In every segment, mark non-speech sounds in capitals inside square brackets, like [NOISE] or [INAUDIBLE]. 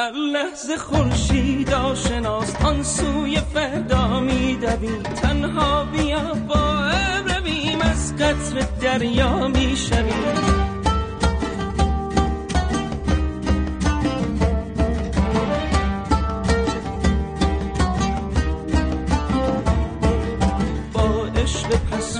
هر لحظه خورشید آشناست آن سوی فردا میدویم تنها بیا با رویم از قطر دریا می‌شویم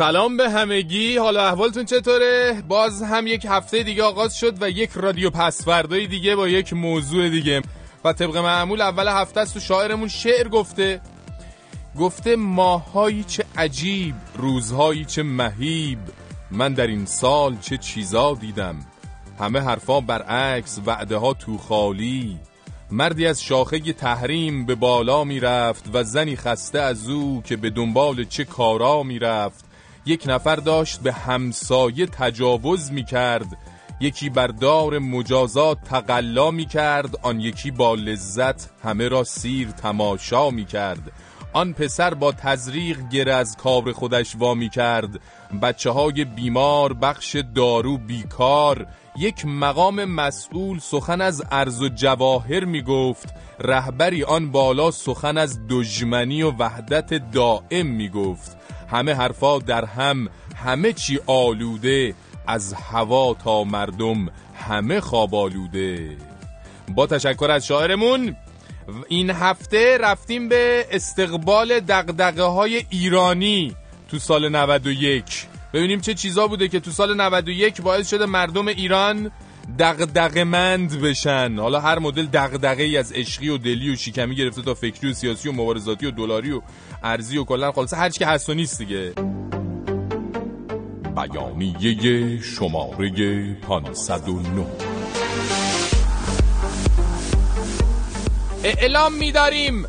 سلام به همگی. حالا احوالتون چطوره؟ باز هم یک هفته دیگه آغاز شد و یک رادیو پسفردای دیگه با یک موضوع دیگه. و طبق معمول اول هفته است و شاعرمون شعر گفته. گفته ماهایی چه عجیب روزهایی چه مهیب. من در این سال چه چیزا دیدم. همه حرفا برعکس وعده ها تو خالی. مردی از شاخه تحریم به بالا می‌رفت و زنی خسته از او که به دنبال چه کارا می‌رفت. یک نفر داشت به همسایه تجاوز می‌کرد. یکی بر دار مجازات تقلا می‌کرد آن یکی با لذت همه را سیر تماشا می‌کرد. آن پسر با تزریق گره از کار خودش وامی کرد بچه های بیمار بخش دارو بیکار یک مقام مسئول سخن از ارز و جواهر می گفت رهبری آن بالا سخن از دژمنی و وحدت دائم می گفت همه حرفا در هم همه چی آلوده از هوا تا مردم همه خواب آلوده. با تشکر از شاعرمون این هفته رفتیم به استقبال دقدقه های ایرانی تو سال 91 ببینیم چه چیزا بوده که تو سال 91 باعث شده مردم ایران دغدغه‌مند بشن. حالا هر مدل دغدغه ای از عشقی و دلی و شیکمی گرفته تا فکری و سیاسی و مبارزاتی و دلاری و ارزی و کلا خلاصه هر چی که هست و نیست دیگه. بیانیه شماره 509 اعلام می‌داریم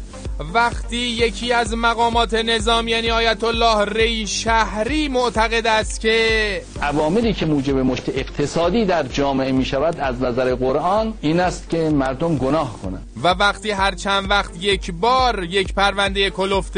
وقتی یکی از مقامات نظام یعنی آیت الله ری شهری معتقد است که عواملی که موجب مشت اقتصادی در جامعه می شود از نظر قرآن این است که مردم گناه کنند. و وقتی هر چند وقت یک بار یک پرونده کلفت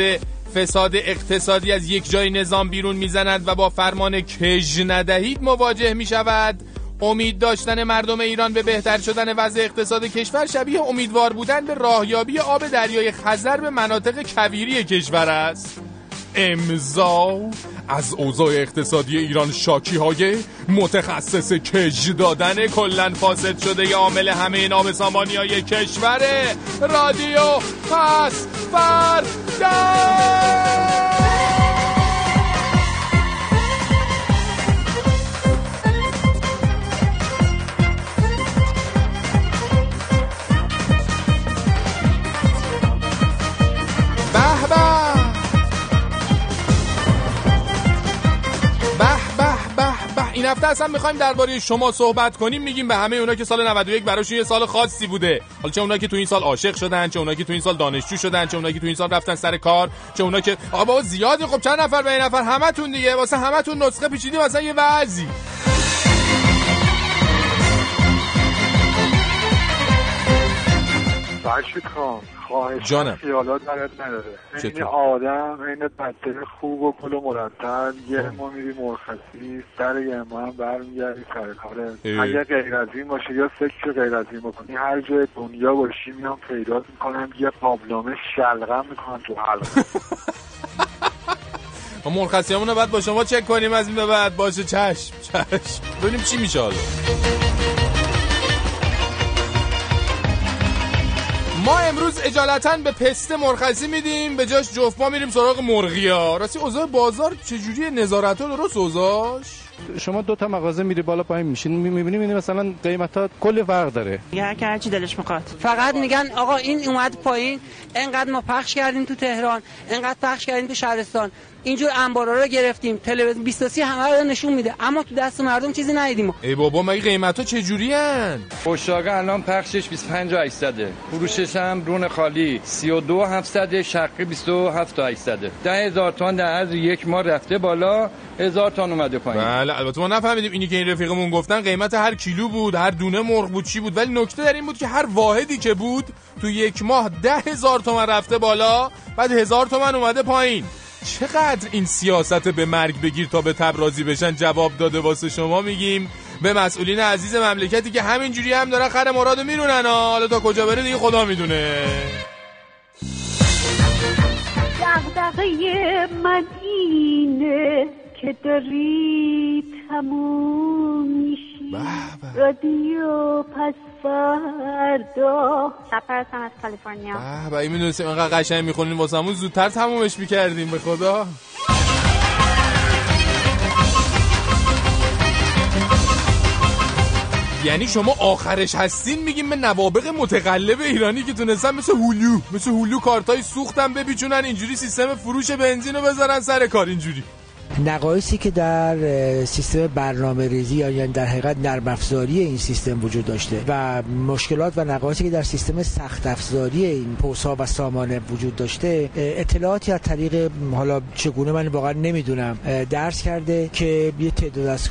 فساد اقتصادی از یک جای نظام بیرون می‌زند و با فرمان کژ ندهید مواجه می شود امید داشتن مردم ایران به بهتر شدن وضع اقتصاد کشور شبیه امیدوار بودن به راهیابی آب دریای خزر به مناطق کویری کشور است. امضا از اوضاع اقتصادی ایران شاکی های متخصص کج دادن کلن فاسد شده عامل همه نابسامانی های کشور. رادیو پس فردا! هفته اصلا می‌خوایم درباره شما صحبت کنیم. میگیم به همه اونا که سال 91 براشون یه سال خاصی بوده. حالا چه اونا که تو این سال عاشق شدن چه اونا که تو این سال دانشجو شدن چه اونا که تو این سال رفتن سر کار چه اونا که آقا بابا زیادی. خب چند نفر به این نفر؟ همتون دیگه. واسه همتون نسخه پیچیدیم مثلا یه وضعی. خواهش جانم. خیالات برات نداره. این؟ آدم این بچه خوب و پول و مرتب یه ما میری مرخصی سر یه ما هم برمیگردی سر کاره. اگه غیر از این باشه یا سکس غیر از این بکنی هر جای دنیا باشی میام پیدا می‌کنم یه قابلمه شلغم می‌کنم تو حلقه. [LAUGHS] ما مرخصیامون رو بعد با شما چک کنیم از این به بعد. باشه چشم چشم. ببینیم چی میشه حالا. ما امروز اجالتا به پسته مرخصی میدیم به جاش جفت میریم سراغ مرغیا. راستی اوضاع بازار چجوری نظارت ها درست اوضاعش؟ شما دو تا مغازه میری بالا پایین میشین می‌بینیم این مثلا قیمت ها کل فرق داره. هر که هرچی دلش می‌خواد. فقط میگن آقا این اومد پایین انقدر ما پخش کردیم تو تهران انقدر پخش کردیم تو شهرستان. اینجور انبارا رو گرفتیم تلویزیون 23 همه رو نشون میده. اما تو دست مردم چیزی ندیدیم. ای بابا مگه قیمت ها چجوری هن؟ پشتاقه الان پخشش 25 و 800 فروشش هم رون خالی. 32 700 شقی 27 تا 800 ده هزار تومان در عرض یک ماه رفته بالا هزار تومان اومده پایین. بله. البته ما نفهمیدیم اینی که این رفیقمون گفتن قیمت هر کیلو بود هر دونه مرغ بود چی بود. ولی نکته در این بود که هر واحدی که بود تو یک ماه ده هزار تومن رفته بالا بعد هزار تومن اومده پایین. چقدر این سیاست به مرگ بگیر تا به تب راضی بشن؟ جواب داده واسه شما میگیم. به مسئولین عزیز مملکتی که همینجوری هم دارن خر مرادو میرونن. حالا تا کجا بره دیگه خدا می‌دونه. دغدغه اینه که داری تموم میشی. رادیو پس فردا. سفر از کالیفرنیا. به این می‌دونستیم اینقدر قشنگ می‌خونیم واسمون زودتر تمومش می‌کردیم به خدا. یعنی شما آخرش هستین میگیم به نوابق متقلب ایرانی که تونستن مثل هولو مثل هولو کارتای سوختن بپیچونن اینجوری سیستم فروش بنزین رو بذارن سر کار اینجوری. نقایصی که در سیستم برنامه ریزی یا یعنی در حقیقت نرم افزاری این سیستم وجود داشته و مشکلات و نقایصی که در سیستم سخت افزاری این پوسا و سامانه وجود داشته اطلاعاتی از طریق حالا چگونه من واقعا نمی‌دونم درس کرده که یه تعداد از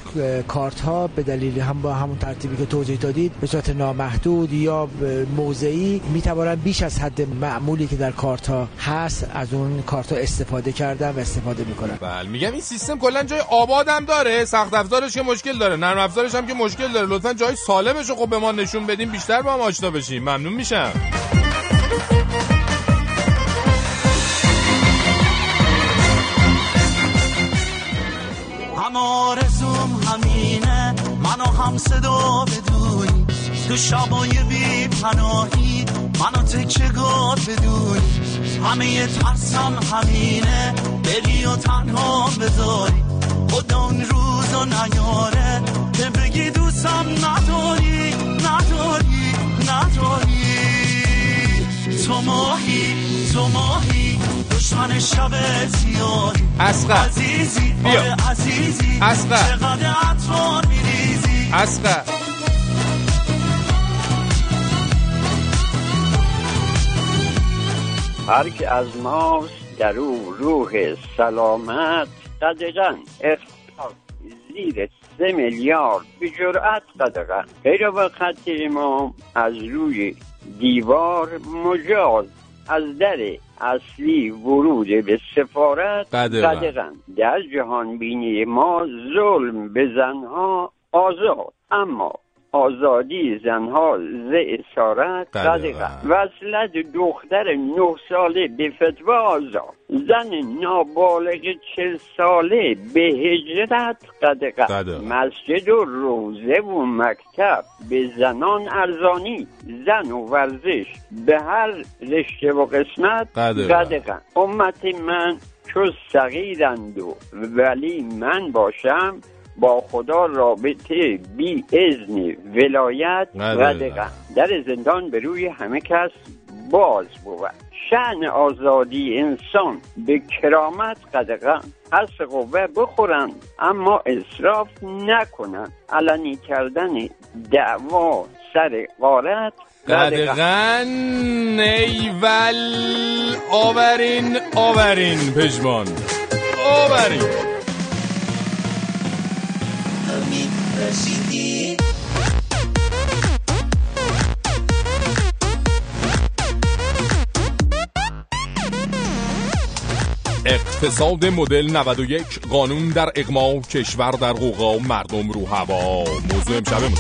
کارت ها به دلیل هم با همون ترتیبی که توضیح دادید به صورت نامحدود یا موضعی می‌توانن بیش از حد معمولی که در کارت ها هست از اون کارت ها استفاده کردن و استفاده می‌کنن بله میگم این سیستم کلا جای آبادم داره. سخت افزارش که مشکل داره. نرم افزارش هم که مشکل داره. لطفا جای سالمش رو خب به ما نشون بدیم بیشتر با هم آشنا بشیم. ممنون میشم. هم آرزوم همینه. منو هم صدا بدونی. تو شبای بی پناهی منو تکگار بدونی. همه ترسم همینه. بری و تنها بذاری. خدا اون روز و نیاره. که بگی دوستم نداری نداری نداری. تو ماهی تو ماهی. دشمن شب اسقا عزیزی بیا. عزیزی. چقدر عطار میریزی. هر که از ماست در او روح سلامت. قدقا اختار زیر سه میلیارد. به جرأت قدقا غیر و خط امام از روی دیوار مجاز. از در اصلی ورود به سفارت. قدقا در جهان بینی ما ظلم به زنها آزاد. اما آزادی زنها ز اسارت قدقا وصلت دختر نه ساله به فتوا آزاد. زن نابالغ چل ساله به هجرت قدقا مسجد و روزه و مکتب به زنان ارزانی. زن و ورزش به هر رشته و قسمت قدقا امت من چو صغیرند و ولی من باشم با خدا رابطه بی ازن ولایت قدقا در زندان به روی همه کس باز بود. شعن آزادی انسان به کرامت قدقا حس قوه بخورند اما اصراف نکنند علنی کردن دعوا سر قارت قدقا نیول آورین آورین پژمان. آورین. اقتصاد مدل 91 قانون در اقما کشور در قوقا مردم رو هوا. موضوع امشبمون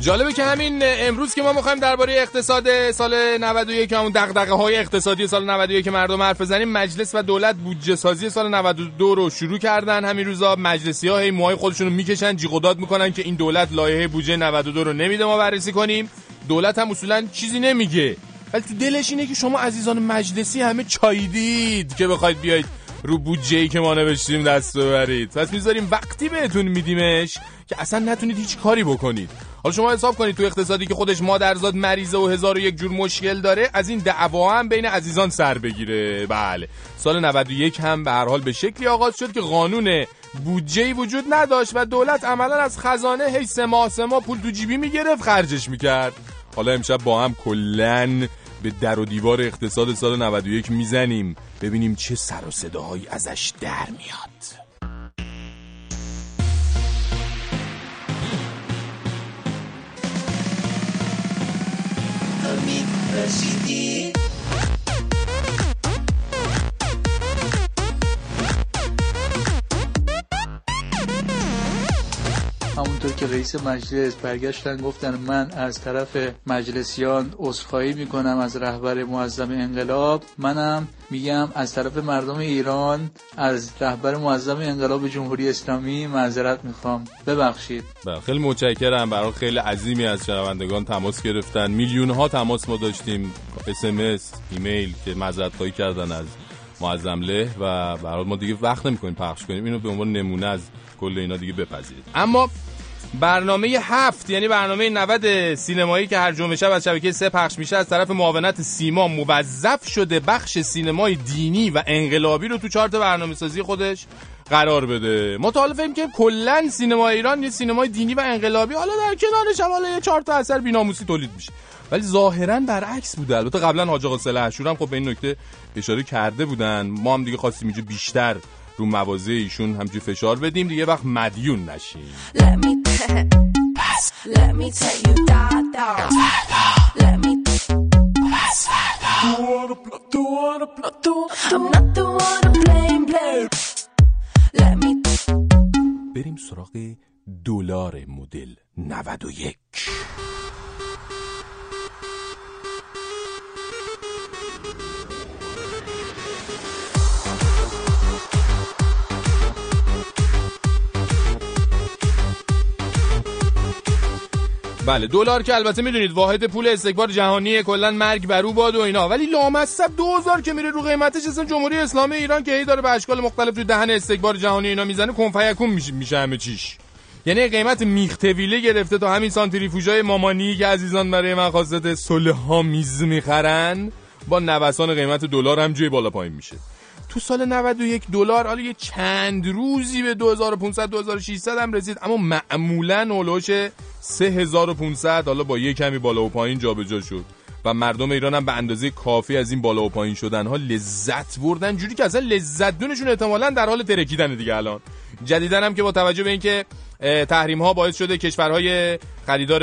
جالبه که همین امروز که ما می‌خوایم درباره اقتصاد سال 91 همون دغدغه های اقتصادی سال 91 که مردم حرف بزنیم مجلس و دولت بودجه سازی سال 92 رو شروع کردن. همین روزا مجلسی ها هی موهای خودشون رو می‌کشن جیغ می‌کنن که این دولت لایحه بودجه 92 رو نمیده ما بررسی کنیم. دولت هم اصولا چیزی نمیگه. ولی تو دلش اینه که شما عزیزان مجلسی همه چاییدید که بخواید بیاید رو بودجه ای که ما نوشتیم دست ببرید. پس می‌ذاریم وقتی بهتون میدیمش که اصلا نتونید هیچ کاری بکنید. حالا شما حساب کنید تو اقتصادی که خودش مادرزاد مریضه و هزار و یک جور مشکل داره از این دعوا هم بین عزیزان سر بگیره. بله. سال 91 هم به هر حال به شکلی آغاز شد که قانون بودجه وجود نداشت و دولت عملا از خزانه هی سه ماه سه پول تو جیبی می‌گرفت خرجش می‌کرد. حالا امشب با هم کلن به در و دیوار اقتصاد سال 91 می‌زنیم. ببینیم چه سر و صداهایی ازش در میاد. decidi که رئیس مجلس برگشتن گفتن من از طرف مجلسیان عذرخواهی می‌کنم از رهبر معظم انقلاب. منم میگم از طرف مردم ایران از رهبر معظم انقلاب جمهوری اسلامی معذرت می‌خوام. ببخشید. بله، خیلی متشکرم. برای خیلی عظیمی از شنوندگان تماس گرفتن. میلیون ها تماس ما داشتیم. اس ایمیل که معذرت خواهی کردن از معظم له و برای ما دیگه وقت نمی‌کنیم پخش کنیم. اینو به عنوان نمونه از کل اینا دیگه بپذیرید. اما برنامه هفت یعنی برنامه 90 سینمایی که هر جمعه شب از شبکه سه پخش میشه از طرف معاونت سیما موظف شده بخش سینمای دینی و انقلابی رو تو چارت برنامه سازی خودش قرار بده. ما تا حالا فهم که کلا سینما ایران یه سینمای دینی و انقلابی حالا در کنارش حالا یه چهار تا اثر بیناموسی تولید میشه. ولی ظاهرا برعکس بوده. البته قبلا حاج آقا صالح هم خب به این نکته اشاره کرده بودن. ما هم دیگه خواستیم اینجا بیشتر رو موازه ایشون همجوری فشار بدیم دیگه وقت مدیون نشیم. بریم سراغ دلار مدل 91 بله دلار که البته می‌دونید واحد پول استکبار جهانی کلا مرگ بر او باد و اینا. ولی لامصب 2000 که میره رو قیمتش اصلا جمهوری اسلامی ایران که ای داره به اشکال مختلف تو دهن استکبار جهانی اینا می‌زنه کنفیکون میشه میشه همه چیش. یعنی قیمت میختویله گرفته تا همین سانتریفوژای مامانی که عزیزان برای مقاصد صلح ها میز می‌خرن با نوسان قیمت دلار هم جوی بالا پایین میشه. تو سال 91 دلار حالا یه چند روزی به 2500 2600 هم رسید اما معمولا اولوش 3500 حالا با یه کمی بالا و پایین جابجا شد. و مردم ایران هم به اندازه کافی از این بالا و پایین شدن ها لذت بردن جوری که اصلا لذت دونشون احتمالا در حال ترکیدن دیگه الان. جدیدن هم که با توجه به اینکه تحریم ها باعث شده کشورهای خریدار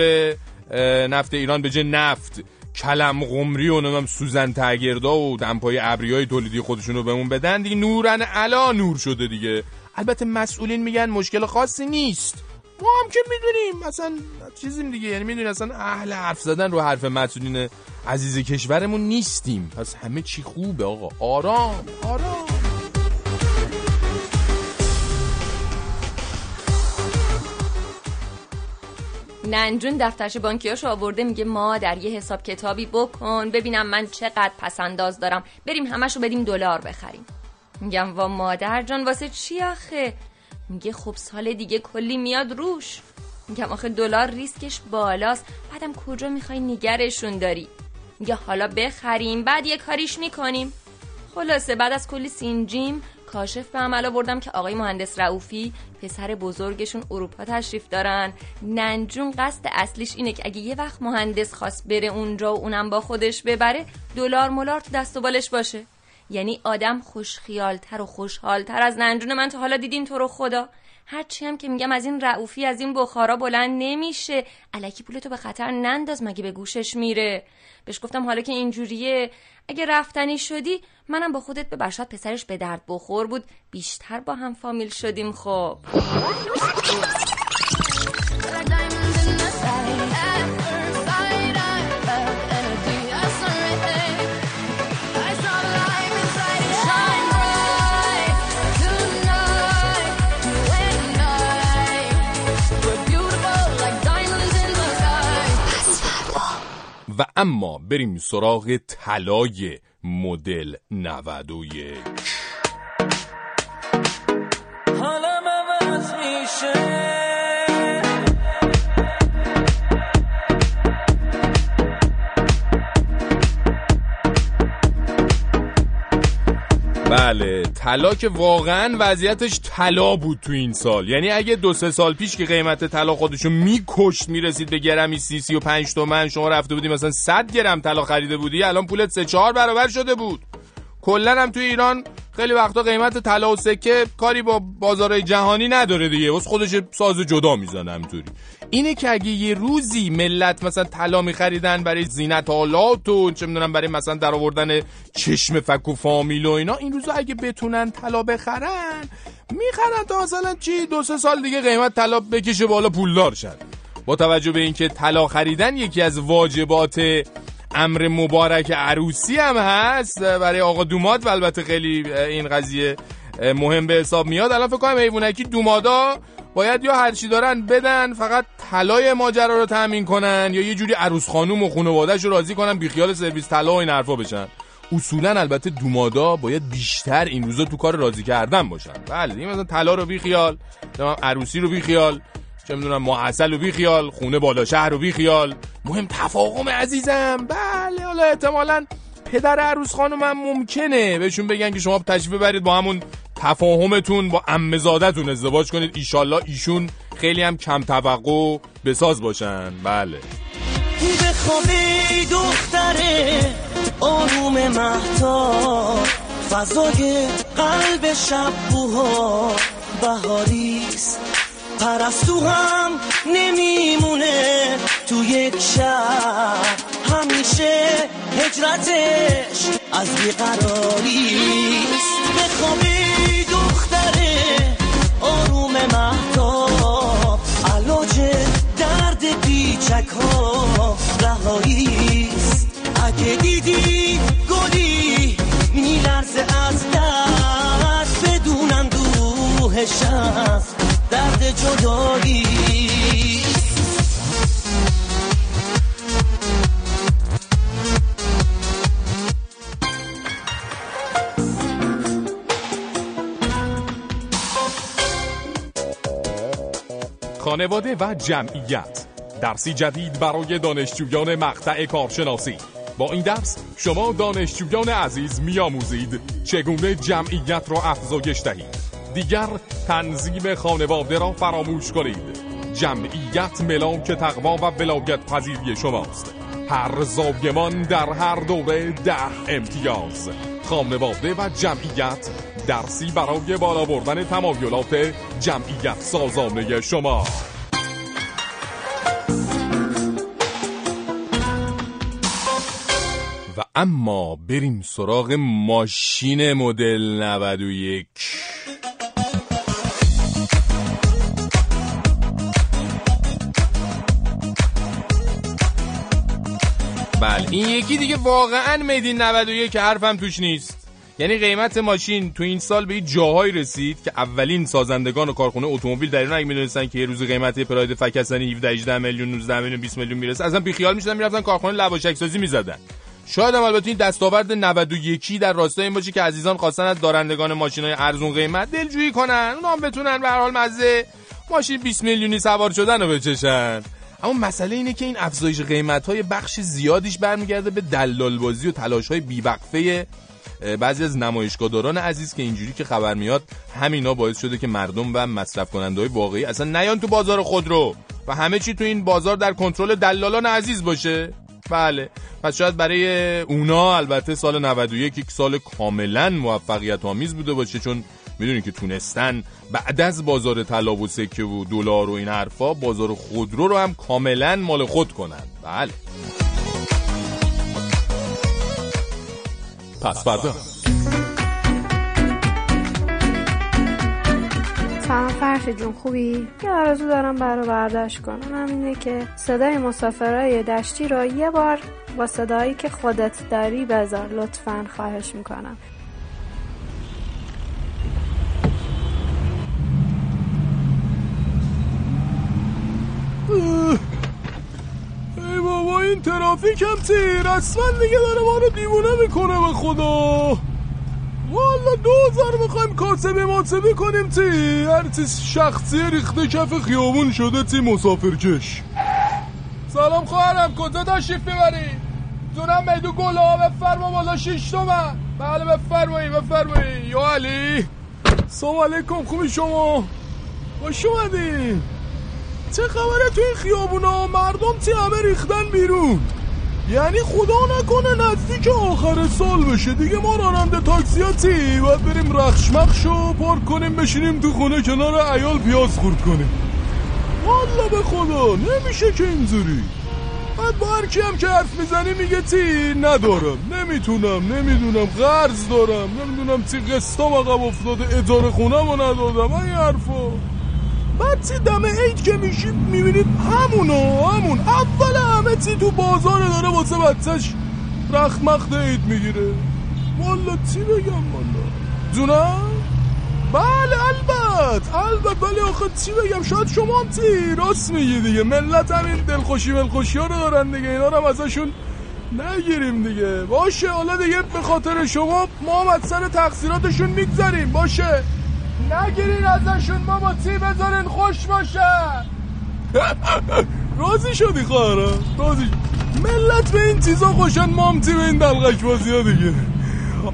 نفت ایران به جه نفت کلم قمری و نمیم سوزن تگردا و دمپای ابری های تولیدی خودشون رو بهمون بدن دیگه. نورن علا نور شده دیگه. البته مسئولین میگن مشکل خاصی نیست. ما هم که می‌دونیم. مثلا چیزیم دیگه. یعنی می‌دونیم اصلا اهل حرف زدن رو حرف مسئولین عزیز کشورمون نیستیم. پس همه چی خوبه آقا. آرام آرام. ننجون دفترش بانکیاشو آورده میگه ما در یه حساب کتابی بکن. ببینم من چقدر پسنداز دارم. بریم همشو بدیم دلار بخریم. میگم وا مادر جان واسه چی آخه؟ میگه خب سال دیگه کلی میاد روش. میگم آخه دلار ریسکش بالاست. بعدم کجا می‌خوای نگرشون داری؟ میگه حالا بخریم بعد یه کاریش می‌کنیم. خلاصه بعد از کلی سینجیم کاشف به عمل آوردم که آقای مهندس رعوفی پسر بزرگشون اروپا تشریف دارن. ننجون قصد اصلیش اینه که اگه یه وقت مهندس خواست بره اونجا و اونم با خودش ببره دلار ملار تو دست و بالش باشه. یعنی آدم خوشخیالتر و خوشحالتر از ننجون. من تا حالا دیدین تو رو خدا. هرچی هم که میگم از این رعوفی از این بخارا بلند نمیشه. علکی پولتو به خطر ننداز مگه به گوشش میره؟ بهش گفتم حالا که اینجوریه. اگه رفتنی شدی منم با خودت به برشاد پسرش به درد بخور بود. بیشتر با هم فامیل شدیم خب. و اما بریم سراغ طلای مدل 91 حالم عوض میشه. بله طلا که واقعا وضعیتش طلا بود تو این سال. یعنی اگه دو سه سال پیش که قیمت طلا خودشو میکشت می‌رسید به گرمی سی سی و پنج تومن شما رفته بودی مثلا 100 گرم طلا خریده بودی الان پولت سه چهار برابر شده بود. کلا هم تو ایران خیلی وقتا قیمت طلا و سکه کاری با بازارهای جهانی نداره دیگه. واسه خودش ساز جدا می‌زنه همینطوری. اینه که اگه یه روزی ملت مثلا طلا میخریدن برای زینت آلات و چه می‌دونم برای مثلا در آوردن چشم فک و فامیل و اینا این روزا اگه بتونن طلا بخرن می‌خرن تا مثلا چی دو سه سال دیگه قیمت طلا بکشه بالا پولدار شن. با توجه به اینکه طلا خریدن یکی از واجبات امر مبارک عروسی هم هست برای آقا دوماد و البته خیلی این قضیه مهم به حساب میاد. الان فکر کنم حیوانکی دومادا باید یا هرچی دارن بدن فقط طلای ماجرا رو تامین کنن یا یه جوری عروس خانوم و خانواده‌اش رو راضی کنن بیخیال سرویس طلا و این حرفا بشن. اصولا البته دومادا باید بیشتر این روزا تو کار راضی کردن باشن. بله این مثلا طلا رو بیخیال عروسی رو بیخیال. چه می‌دونم معسل رو بیخیال خونه بالا شهر رو بیخیال. مهم تفاهم عزیزم. بله حالا احتمالا پدر عروس خانم هم ممکنه. بهشون بگن که شما تشریف ببرید با همون تفاهمتون با امزادتون ازدواج کنید. ایشالله ایشون خیلی هم کم توقع بساز باشن. بله. بخوابی دختره آروم مهتا فضای قلب شب بوها بهاریست پرستو هم نمیمونه. تو یک شهر همیشه هجرتش از بیقراریست بخوابی دختره آروم مهتاب علاج درد پیچک ها رهاییست اگه دیدی گلی میلرزه از درد بدونم دوهش از درد جدایی. خانواده و جمعیت. درسی جدید برای دانشجویان مقطع کارشناسی. با این درس شما دانشجویان عزیز میآموزید چگونه جمعیت را افزایش دهید. دیگر تنظیم خانواده را فراموش کنید. جمعیت ملاک تقوا و ولایت پذیری شماست. هر زاگمان در هر دوره ده امتیاز. خانواده و جمعیت درسی برای بالا بردن تمایلات جمعیت سازانه شما. و اما بریم سراغ ماشین مدل 91 بله. این یکی دیگه واقعا میدین 91 که حرفم توش نیست. یعنی قیمت ماشین تو این سال به جاهایی رسید که اولین سازندگان و کارخونه اتومبیل در ایران اگه می‌دونستن که یه روز قیمت پراید فکستانی 17 18 میلیون 19 میلیون 20 میلیون می‌رسه اصلا بی خیال می‌شدن می‌رفتن کارخونه لواشک سازی می‌زدن. شاید هم البته این دستاورد 91 در راستای این باشه که عزیزان خواستن از دارندگان ماشینای ارزون قیمت دلجویی کنن اونا هم بتونن به هر حال مزه ماشین 20 میلیونی سوار شدن رو بچشن. اما مسئله اینه که این افزایش قیمت های بخش زیادیش برمیگرده به دلال بازی و تلاش های بیوقفه بعضی از نمایشگاهداران عزیز که اینجوری که خبر میاد همینا باعث شده که مردم و مصرف کننده های واقعی اصلا نیان تو بازار خودرو و همه چی تو این بازار در کنترل دلالان عزیز باشه. بله. پس شاید برای اونا البته سال 91 یک سال کاملا موفقیت آمیز بوده باشه چون می‌دونین که تونستن بعد از بازار طلا و سکه و دلار و این حرفا بازار خودرو رو هم کاملا مال خود کنن. بله. پس فردا. سلام فرش جون خوبی؟ یه آرزو دارم برای برداشت کنم. همینه که صدای مسافرهای دشتی رو یه بار با صدایی که خودت داری بذار لطفا خواهش می‌کنم. ای بابا این ترافیک هم تیر اصلا دیگه داره ما رو دیوونه می‌کنه به خدا. والا دوزار می‌خوایم کاسبی ماسبی کنیم تی هر شخصی ریخته کف خیابون شده تی مسافرکش؟ سلام خواهرم کجا تشریف ببری دونم میدو گلا بفرما بالا شیش تومن. بله بفرمایی بفرمایی. یا علی. سلام علیکم خوبی شما؟ خوش اومدین. چه خبره توی خیابونا؟ مردم تی همه ریختن بیرون؟ یعنی خدا نکنه نزدیک آخر سال بشه. دیگه ما راننده تاکسی ها تی باید بریم رخشمخشو پارک کنیم بشینیم تو خونه کنار ایال پیاز خورد کنیم. والا به خدا نمیشه که اینجوری. بعد با هر هم که حرف می‌زنی میگه تی ندارم. نمی‌تونم نمی‌دونم. قرض دارم. نمی‌دونم تی قسطام عقب افتاده. اجاره خونم رو ندادم. این حرفا. بعد تی دم عید که میشیم می‌بینید همونو همون. اول همه تی تو بازار داره واسه بچهش رخت مخت عید می‌گیره. والا تی بگم والا؟ جونم بله البت. البت ولی آخه چی بگم؟ شاید شما هم تی راست میگی دیگه. ملت هم این دلخوشی ملخوشی ها رو دارن دیگه. اینا رو هم ازشون نگیریم دیگه. باشه حالا دیگه به خاطر شما ما هم از سر تقصیراتشون می‌گذاریم باشه. نگیرین ازشون ما با تی بذارین خوش باشه. [LAUGHS] راضی شدی خواهرم راضی. ملت به این چیزا خوشن ما هم تی به این دلغش بازی ها دیگه.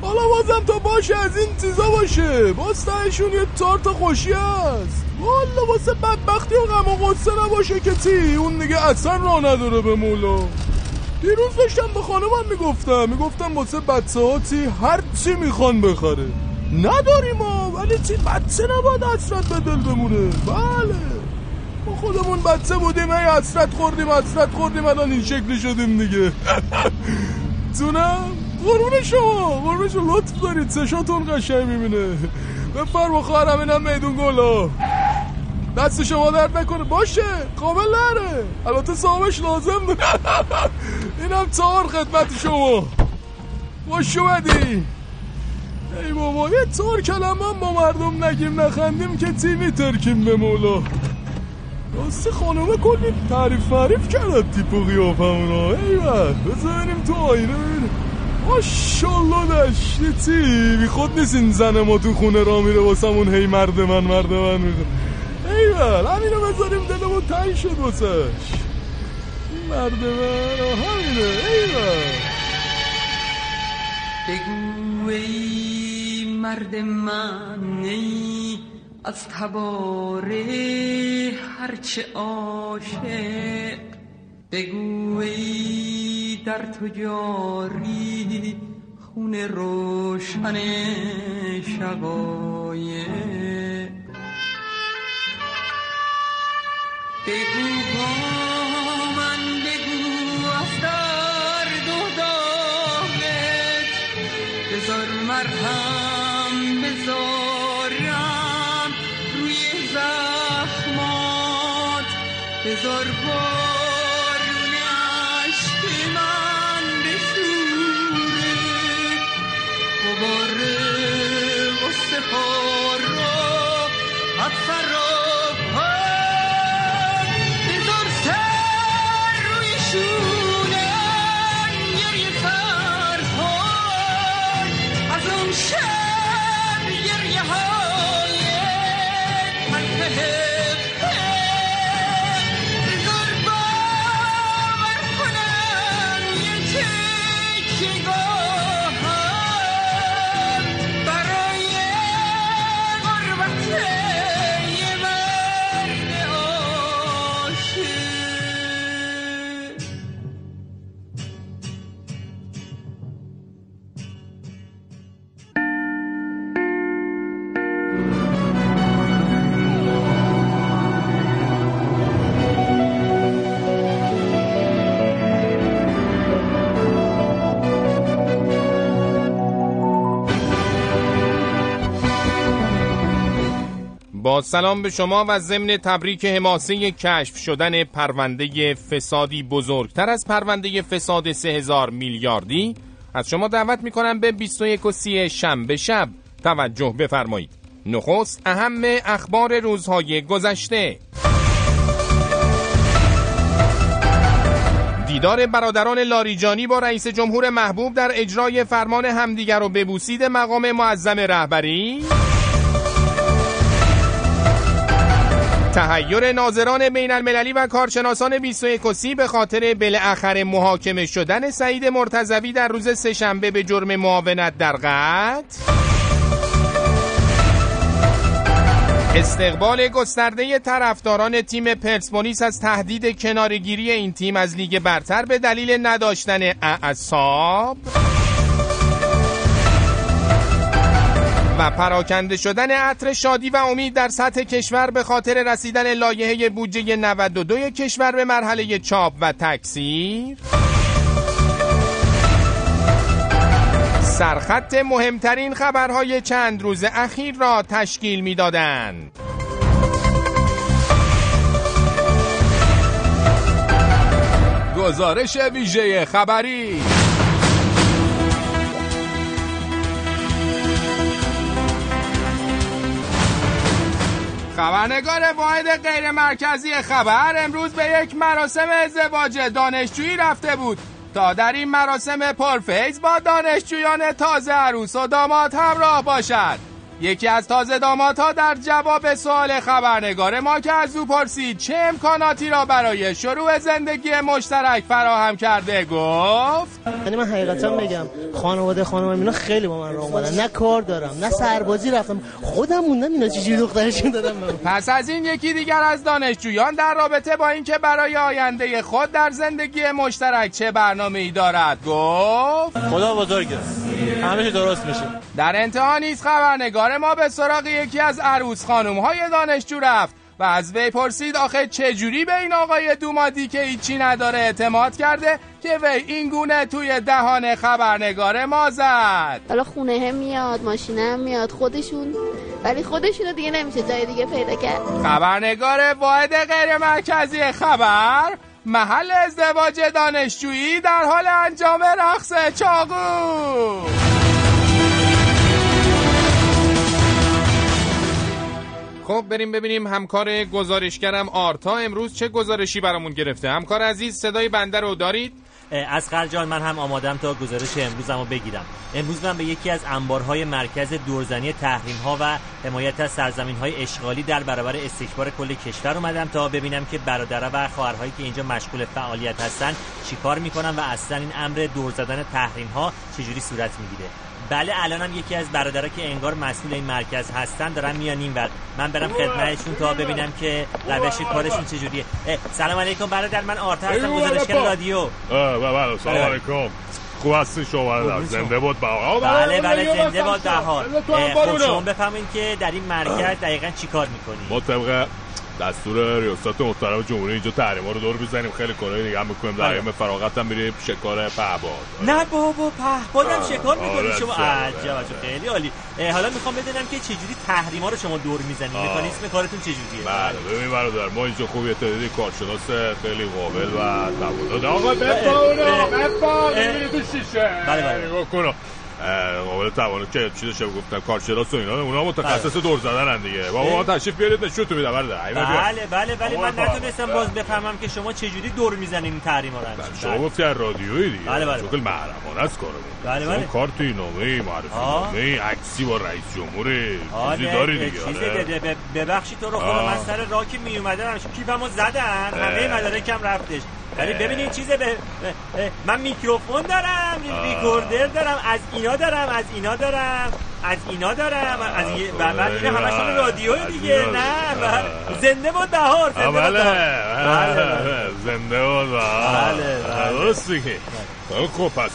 حالا بازم تا باشه از این چیزا باشه. باز یه تارت خوشی هست. والا واسه بدبختی و غم و غصه نباشه که تی. اون دیگه اصلا راه نداره به مولا. دیروز داشتم به خانمم می‌گفتم. می‌گفتم واسه بچه ها تی هر چی می‌خوان بخره. نداریم ها ولی تی بچه نباید حسرت به دل بمونه. بله. ما خودمون بچه بودیم. ای حسرت خوردیم حسرت خوردیم. الان این شکلی شدیم دیگه. [LAUGHS] تونم قربون شما قربون شما لطف دارید سشاتون قشنگ می‌بینه. بفرما خواهرم اینم میدون گلا دست شما درد نکنه. باشه. قابل نره البته صاحبش لازم [LAUGHS] اینم تار خدمت شما. خوش اومدی. ای بابا یه تار کلمه با مردم نگیم نخندیم که تیمی ترکیم به مولا. راستی خانومه کلی تعریف فریف کرد تیپ و قیافمونا ایوه بذاریم تو آینه ببینیم ماشالله دشتی بی خود نیست این زن ما تو خونه را میره واسمون هی مرد من مرد من میگه ایول همینو بذاریم دلمون تنگ شد واسش. مرد من همینه. ایول بگو ای مرد من از تباره هرچه عاشق بگو ای در تو خون روشن شقایق. بگو با من بگو از درد و داغت بذار مرهم بذار بارون عشق من بشوره غبار غصه ها رو با سلام به شما و ضمن تبریک حماسه کشف شدن پرونده فسادی بزرگتر از پرونده فساد 3000 میلیاردی از شما دعوت می‌کنم به 21 و 30 شنبه شب توجه بفرمایید. نخست اهم اخبار روزهای گذشته. دیدار برادران لاریجانی با رئیس جمهور محبوب در اجرای فرمان همدیگر و ببوسید مقام معظم رهبری. تهیر ناظران بین المللی و کارشناسان 21 سی به خاطر بالاخره محاکمه شدن سعید مرتضوی در روز سهشنبه به جرم معاونت در قتل. استقبال گسترده طرفداران تیم پرسپولیس از تهدید کنارگیری این تیم از لیگ برتر به دلیل نداشتن اعصاب. و پراکنده شدن عطر شادی و امید در سطح کشور به خاطر رسیدن لایحه بودجه 92 کشور به مرحله چاپ و تکثیر سرخط مهمترین خبرهای چند روز اخیر را تشکیل می‌دادند. گزارش ویژه خبری خبرنگار واحد غیر مرکزی خبر امروز به یک مراسم ازدواج دانشجویی رفته بود. تا در این مراسم پرفیز با دانشجویان تازه عروس و داماد همراه باشد. یکی از تازه دامادها در جواب سوال خبرنگار ما که از او پرسید چه امکاناتی را برای شروع زندگی مشترک فراهم کرده گفت یعنی من حقیقتا بگم خانواده خانم اینا خیلی با من راه اومدن. نه کار دارم نه سربازی رفتم. خودم موندم اینا چجوری دخترشون دادم پس از این یکی دیگر از دانشجویان در رابطه با اینکه برای آینده خود در زندگی مشترک چه برنامه ای دارد گفت خدا بزرگه. همه درست میشه. در انتها نیز خبرنگار ما به سراغ یکی از عروس خانم های دانشجو رفت و از وی پرسید آخه چجوری به این آقای دومادی که هیچی نداره اعتماد کرده که وی این گونه توی دهان خبرنگار ما زد؟ حالا خونه هم میاد ماشینه هم میاد خودشون. ولی خودشون دیگه نمیشه جای دیگه پیدا کرد. خبرنگار واحد غیر مرکزی خبر محل ازدواج دانشجویی در حال انجام رقص چاقو. خب بریم ببینیم همکار گزارشگرم آرتا امروز چه گزارشی برامون گرفته. همکار عزیز صدای بنده رو دارید؟ از جان من هم آمادم تا گزارش امروزم رو بگیرم. امروز من به یکی از انبارهای مرکز دورزنی تحریم ها و حمایت از سرزمین های اشغالی در برابر استکبار کل کشور اومدم تا ببینم که برادرها و خواهرهایی که اینجا مشغول فعالیت هستن چیکار می‌کنن و اصلا این امر دور زدن تحریم ها چجوری صورت می‌گیره. بله الانم یکی از برادرها که انگار مسئول این مرکز هستن دارن میان این ور. من برم خدمتشون تا ببینم که روش کارشون چجوریه. سلام علیکم برادر من آرتا هستم گزارشگر رادیو. بله سلام بله. علیکم. خوب هستی شما زنده بود بله بله, بله زنده بود بهار. خب شما بفهمین که در این مرکز دقیقا چیکار می‌کنید؟ ما طبق دستور ریاست محترم جمهوری اینجا تحریما رو دور بزنیم. خیلی کارهای دیگه هم می‌کنیم. در ایام فراغت هم میریم. شکار پهباد. نه بابا پهبادم شکار می‌کنی. آره، شما عجب خیلی عالی. حالا می‌خوام بدونم که چجوری تحریما رو شما دور می‌زنید مکانیزم کارتون چجوریه؟ بله ببین برادر ما اینجا خوب تعدادی کارشناس خیلی قابل و تواضع آقا بفا بفا تو شیشه بله بله. قابل توانه که چیزش گفتن کارشناس و اینا اونا متخصص دور زدن دیگه بابا ما تشریف بیارید نشون تو میدم بله بله ولی من نتونستم باز بفهمم که شما چه جوری دور می‌زنین تحریما رو شما گفتی از رادیویی دیگه بله بله شغل محرمانه است کارو بله بله کارتی نامه معرفی نامه عکسی با رئیس جمهور چیزی داری دیگه آره ببخشید تو رو خدا من سر راکی می اومدم کیفمو زدن همه مدارکم رفتش ولی ببینید چیزه به من میکروفون دارم ریکوردر دارم از اینا دارم از اینا دارم از اینا دارم از بعد اینا همشون رادیو دیگه. نه زنده بود بهار زنده بود بله. بله. زنده بود بله. خب پس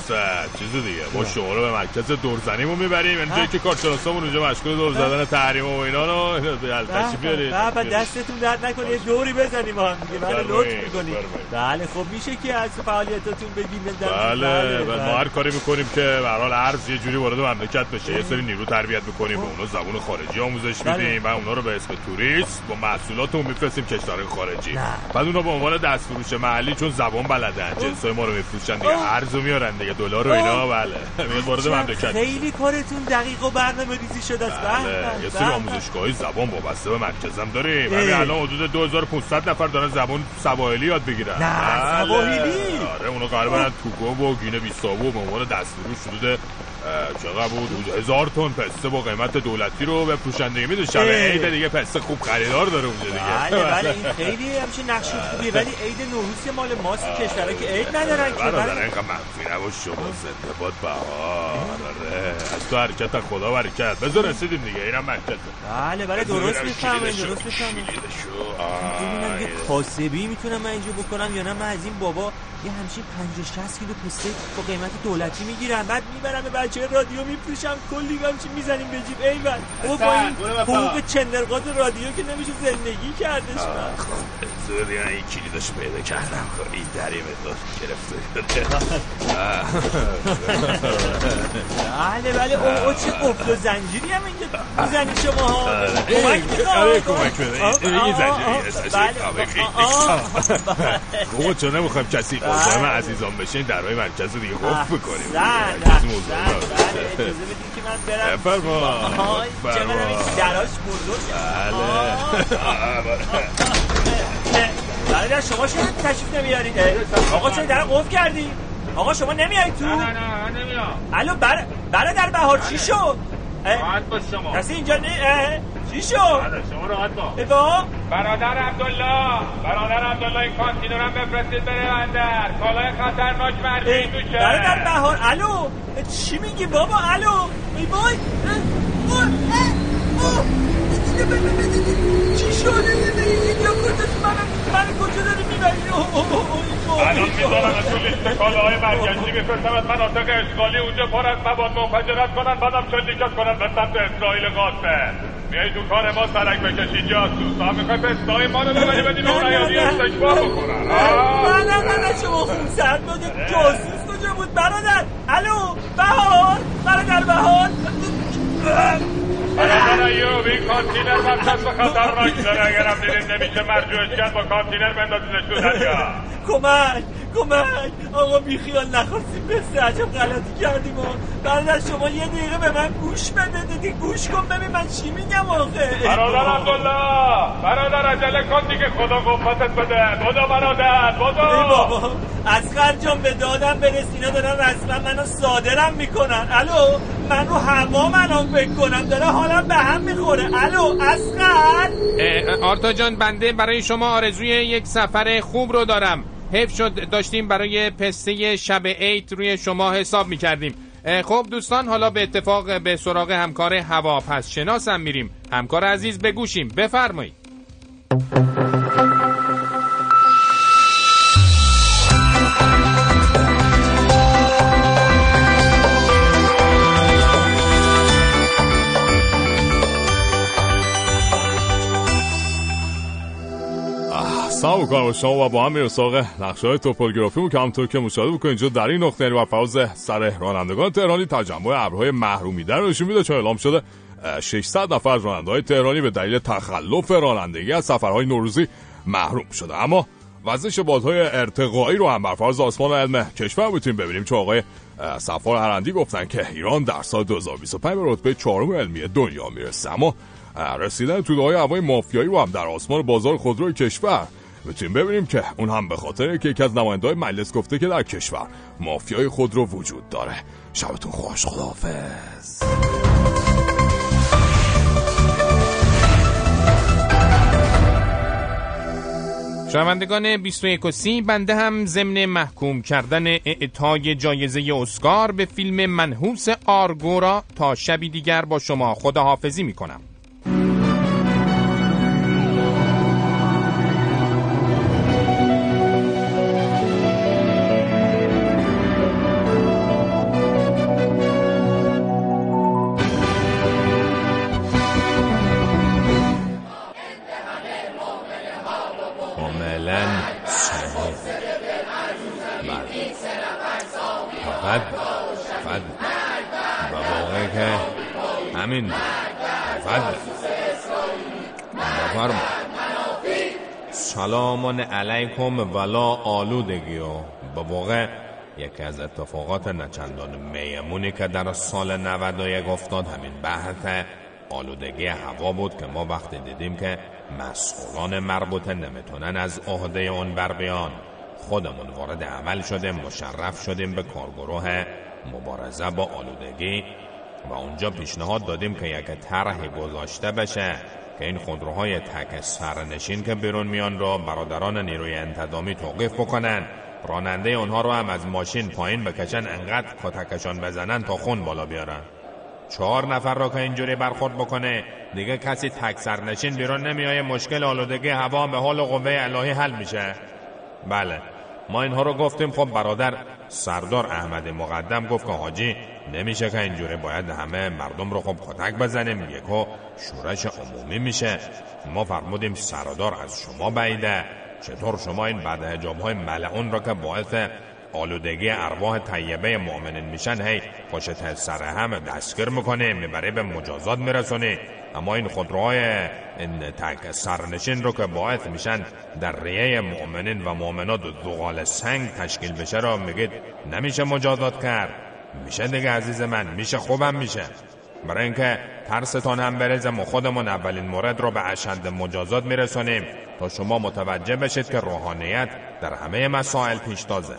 چیز دیگه. ما شما رو به مرکز دورزنیمون می‌بریم. اینجایی که کارشناسامون اونجا مشغول دور زدن تحریم و اینا رو. تشریف بیارید. بابا دستتون درد نکنه. یه دوری بزنیم با هم دیگه بله لطف می‌کنید بله خب میشه که از فعالیتاتون بگیم بله بله ما هر کاری می‌کنیم که به هر ارز یه جوری وارد مملکت بشه. یه سری نیرو تربیت می‌کنیم به اونا زبون خارجی آموزش میدیم و اونا رو به اسم توریست با محصولاتمون میفرستیم کشورهای خارجی. بعد اونا به عنوان دستفروش محلی چون زبان بلدن جنسای ما رو میفروشن دیگه. ارزو میارن دیگه. دلار و اینا بله. میاد وارد مملکت. خیلی کارتون دقیق و برنامه ریزی شده است. بله. یه سری آموزشگاهی زبان وابسته به مرکزم داریم. همین الان حدود 2500 نفر دارن زبان سواحلی یاد بگیرن نه سواحلی. آره اونا قرار برن تو گم و گینه بیستابو به عنوان دستورو شده چقدر بود؟ هزار تن. پسته با قیمت دولتی رو به پروشندگی میده شب عید دیگه پسته خوب خریدار داره اونجا دیگه. بله بله این [LAUGHS] خیلی همچین نقش خوبیه. ولی عید نوروز مال ماست کشورها که عید ندارن که. برادر بله. اینقدر منفی نباش شما. زنده باد بهار. آره. از تو حرکت خدا برکت. بذار رسیدیم دیگه. اینم مرکز بله بله درست می‌فهمه درست می‌فهمه. ببینم یه کاسبی می‌تونم من اینجا بکنم یا نه. من از این بابا یه همچین 50 60 کیلو پسته با قیمت دولتی می‌گیرم. بعد می‌برم به بچه رادیو میفروشم کلی همچین می‌زنیم به جیب. ایول او با این حقوق چندرقات رادیو که نمیشه زندگی کردش من زور یعنی این کلیدش پیدا کردم. خب این دریم گرفته بله بله. او, او چه قفل و زنجیری هم اینجا می‌زنی شما ها. کمک می‌خوام آره کمک بده. این زنجیری بله. [LAUGHS] بابا چون نمی‌خوایم کسی بله. قربان من عزیزان بشه این درهای مرکز رو دیگه قفل بکنیم زن کسی بله اجازه بدین که من برم بفرما. آهای چقدر. دراش بزرگ بله بله شما چرا تشریف نمیارید؟ آقا چرا در قفل کردی آقا شما نمیایید تو نه نه نه نمیام الو بر برادر بهار چی شد راحت باش شما کسی اینجا نی اه؟ چی شد بله، شما راحت بگو برادر عبدالله برادر عبدالله این کانتینر هم بفرستید بره بندر کالای خطرناک مرمی توشه برادر بهار الو چی میگی بابا الو ای اوه. چی شده اینجا کجاست من من کجا داری می‌بری الان می‌ذارم تو لیست کالاهای مرکزی میفرستم از مناطق اشغالی اونجا پر از مواد منفجرت کنن بعدم شلیکت کنن به سمت اسرائیل غاصب میای تو کار ما سرک بکشی جاسوس ها می‌خوای پستای ما رو ببری بدین اون ریاضی استکبار بکنن. نه نه نه نه شما خون سرد بگه جاسوس کجا بود؟ برادر. الو بهار. برادر بهار. برادر ایوب این کانتینر برچسب خطرناک داره. اگرم دیدین نمیشه مرجوعش کرد با کانتینر بندازینش تو دریا. کمک. کمک. آقا بیخیال نخواستیم بسته عجب غلطی کردیم آقا برادر شما یه دقیقه به من گوش بده. دیدی گوش کن ببین من چی میگم آخه. برادر عبدالله برادر عجله کن دیگه. خدا قوتت بده. بودو برادر ای بودو بابا اسخر جان به دادم برس اینا دارن رسما منو صادرم می‌کنن. الو من رو حمام الان فکر کنم. داره حالم به هم می‌خوره. الو اسخر آرتا جان بنده برای شما آرزوی یک سفر خوب رو دارم. حیف شد داشتیم برای پسته شب عید روی شما حساب می‌کردیم. خب دوستان حالا به اتفاق به سراغ همکار هواپس شناسم میریم. همکار عزیز بگوشیم بفرمایید. سلام با شما و با هم سراغ نقشه های توپوگرافی که همطور که مشاهده بکنید اینجا در این نقطه بر فراز سر رانندگان تهرانی تجمع ابرهای محرومیده رو نشون میده چون اعلام شده اه، 600 نفر از راننده های تهرانی به دلیل تخلف رانندگی از سفرهای نوروزی. محروم شده اما وزش بادهای ارتقایی رو هم بر آسمان علم کشور می‌تونیم ببینیم چون آقای سفار هرندی گفتن که ایران در سال 2025 به رتبه چهارم علمی دنیا می‌رسه اما رسیدن توده های هوای مافیایی رو هم در آسمان بازار خودروی کشور می‌تونیم ببینیم که اون هم به خاطر که یکی از نماینده های مجلس گفته که در کشور مافیای خودرو وجود داره. شبتون خوش خداحافظ. شنوندگان 21 و 30 بنده هم ضمن محکوم کردن اعطای جایزه اسکار به فیلم منحوس آرگورا تا شبی دیگر با شما خداحافظی می‌کنم. کاملا علیکم ولا آلودگی و به واقع یکی از اتفاقات نچندان میمونی که در سال 91 افتاد. همین بحث آلودگی هوا بود که ما وقتی دیدیم که مسئولان مربوطه نمی‌تونن از عهده اون بر بیان. خودمون وارد عمل شدیم مشرف شدیم به کارگروه مبارزه با آلودگی و اونجا پیشنهاد دادیم که یک طرحی گذاشته بشه که این خودروهای تک سرنشین که بیرون میان را برادران نیروی انتظامی توقیف بکنن. راننده اونها رو هم از ماشین پایین بکشن انقدر کتکشان بزنن تا خون بالا بیارن. چهار نفر را که اینجوری برخورد بکنه دیگه کسی تک سرنشین بیرون نمیایه مشکل آلودگی هوا به حال قوه الهی حل میشه. بله. ما اینها رو گفتیم خب برادر سردار احمد مقدم گفت که حاجی نمیشه که اینجوری باید همه مردم رو خب کتک بزنیم یکو شورش عمومی میشه. ما فرمودیم سردار از شما بعیده. چطور شما این بعد های ملعون را که باعث آلودگی ارواح طیبه مؤمنین میشن هی پشت سر هم دستگیر می‌کنه می‌بره به مجازات میرسونه اما این خودروهای این تک سرنشین رو که باعث میشن در ریه مؤمنین و مؤمنات زغال سنگ تشکیل بشه را میگید نمیشه مجازات کرد. میشه دیگه عزیز من میشه خوبم میشه. برای اینکه ترستان هم برزم و خودمون اولین مورد رو به اشد مجازات میرسونیم تا شما متوجه بشید که روحانیت در همه مسائل پیشتازه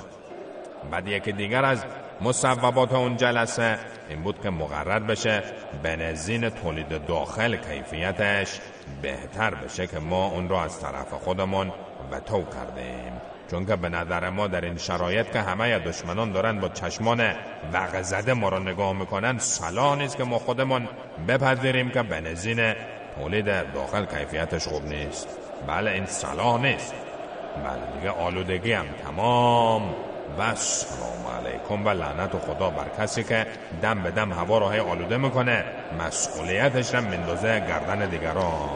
بعد یکی دیگر از مصوبات اون جلسه. این بود که مقرر بشه بنزین تولید داخل کیفیتش بهتر بشه که ما اون رو از طرف خودمون وتو کردیم. چون که به نظر ما در این شرایط که همه دشمنان دارن با چشمان وقزده ما رو نگاه می‌کنن صلاح نیست که ما خودمون بپذیریم که بنزین تولید داخل کیفیتش خوب نیست. بله این صلاح نیست. بله دیگه آلودگی هم تمام. و سلام علیکم و لعنت و خدا بر کسی که دم به دم هوا رو آلوده می‌کنه. مسئولیتش رو مندازه گردن دیگران.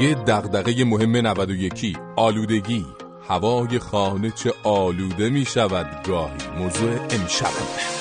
یه دغدغه مهم 91 آلودگی. هوای خانه چه آلوده می شود گاهی. موضوع امشب.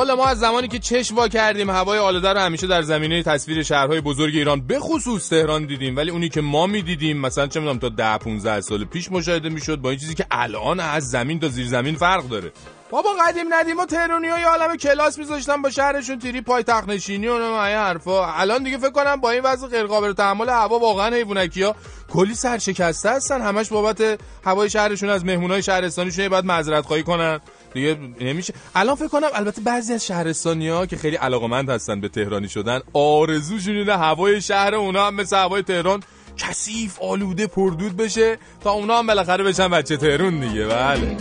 والا ما از زمانی که چشم وا کردیم هوای آلوده رو همیشه در زمینه تصویر شهرهای بزرگ ایران به خصوص تهران دیدیم. ولی اونی که ما می‌دیدیم مثلا چه می‌دونم تا 10 15 سال پیش مشاهده می‌شد با این چیزی که الان از زمین تا زیر زمین فرق داره. بابا قدیم ندیم و تهرانی های عالم کلاس میذاشتن با شهرشون تیری پای تخت نشینی و این حرفا. الان دیگه فکر کنم با این وضع غیر قابل تحمل هوا واقعا حیوانکی ها کلی سرشکسته هستن. همش بابت هوای شهرشون از مهمونای شهرستانیشون بعد معذرت خواهی کنن. دیگه نمیشه. الان فکر کنم البته بعضی از شهرستانی ها که خیلی علاقمند هستن به تهرانی شدن آرزوشون اینه هوای شهر اونا هم مثل هوای تهران کثیف آلوده پردود بشه تا اونا هم بالاخره بشن بچه تهرون دیگه. بله.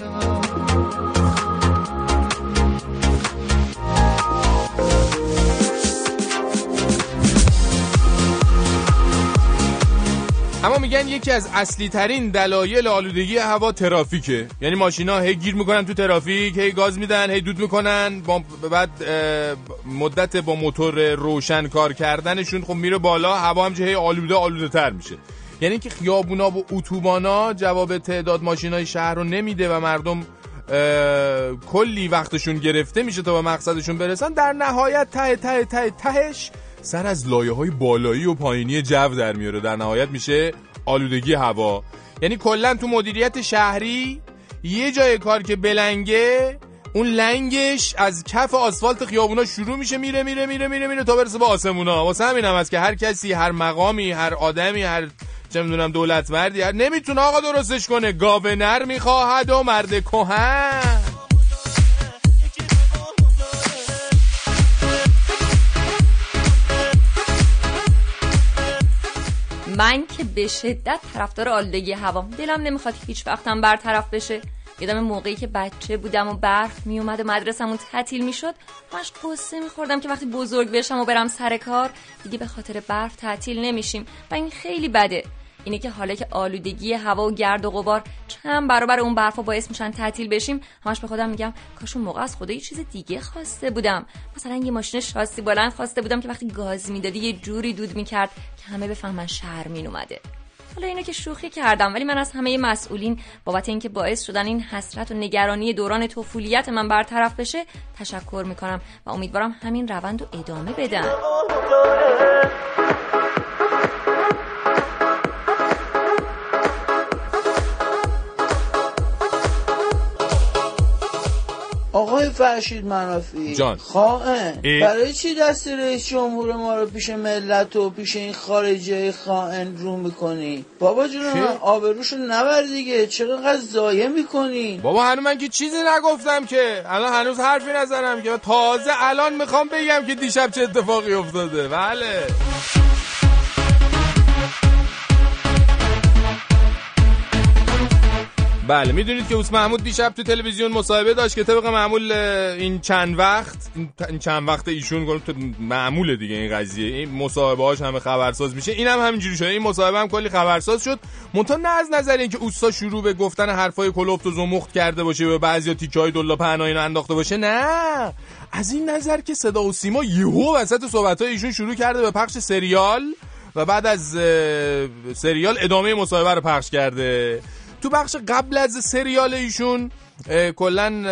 اما میگن یکی از اصلی ترین دلایل آلودگی هوا ترافیکه. یعنی ماشینا هی گیر می‌کنن تو ترافیک هی گاز میدن هی دود می‌کنن با بعد مدت با موتور روشن کار کردنشون خب میره بالا هوا همچه هی آلوده آلوده تر میشه. یعنی که خیابونا و اتوبانا جواب تعداد ماشینای شهر رو نمیده و مردم کلی وقتشون گرفته میشه تا به مقصدشون برسن. در نهایت ته ته ته تهش سر از لایه های بالایی و پایینی جو در میاره. در نهایت میشه آلودگی هوا. یعنی کلا تو مدیریت شهری یه جای کار که بلنگه اون لنگش از کف آسفالت خیابونا شروع میشه میره میره میره میره میره تا برسه به آسمونا. واسه همین هم که هر کسی هر مقامی هر آدمی هر چه می‌دونم دولت مردی هر نمی‌تونه آقا درستش کنه. گاوه نر می‌خواهد و مرد کهن. من که به شدت طرفدار آلودگی هوا دلم نمی‌خواد هیچ وقتم برطرف بشه. یادم موقعی که بچه بودم و برف میومد و مدرسمون تعطیل می‌شد همش قصه میخوردم که وقتی بزرگ بشم و برم سر کار دیگه به خاطر برف تعطیل نمیشیم. و این خیلی بده. اینه که حالا که آلودگی هوا و گرد و غبار چند برابر اون برفا باعث میشن تعطیل بشیم همش به خودم میگم کاش اون موقع از خدا یه چیز دیگه خواسته بودم. مثلا یه ماشین شاسی بلند خواسته بودم که وقتی گاز می‌دادی یه جوری دود می‌کرد که همه بفهمن شهر مین اومده حالا اینو که شوخی کردم ولی من از همه مسئولین بابت اینکه باعث شدن این حسرت و نگرانی دوران طفولیت من برطرف بشه تشکر می‌کنم و امیدوارم همین روند رو ادامه بدن آقای فرشید منافی. جان. خائن. برای چی دست رئیس جمهور ما رو پیش ملت و پیش این خارجه خائن رو می‌کنی؟ بابا جون؟ من آبروشو نبر دیگه. چرا اینقدر ضایع می‌کنی؟ بابا هنوز من که چیزی نگفتم که. الان هنوز حرفی نزنم که. تازه الان می‌خوام بگم که دیشب چه اتفاقی افتاده. بله. بله می‌دونید که اوس محمود دیشب تو تلویزیون مصاحبه داشت که طبق معمول این چند وقت این چند وقت ایشون گفت معموله دیگه این قضیه این مصاحبه هاش همه خبرساز میشه اینم هم همینجوری شده این مصاحبه هم کلی خبرساز شد. منتها نه از نظر اینکه اوستا شروع به گفتن حرفای کلفت و زمخت کرده باشه و بعضیا تیکه های دلا پهنا اینو انداخته باشه نه. از این نظر که صدا و سیما یهو وسط صحبت ایشون شروع کرده به پخش سریال و بعد از سریال ادامه مصاحبه رو پخش کرده. تو بخش قبل از سریال ایشون کلا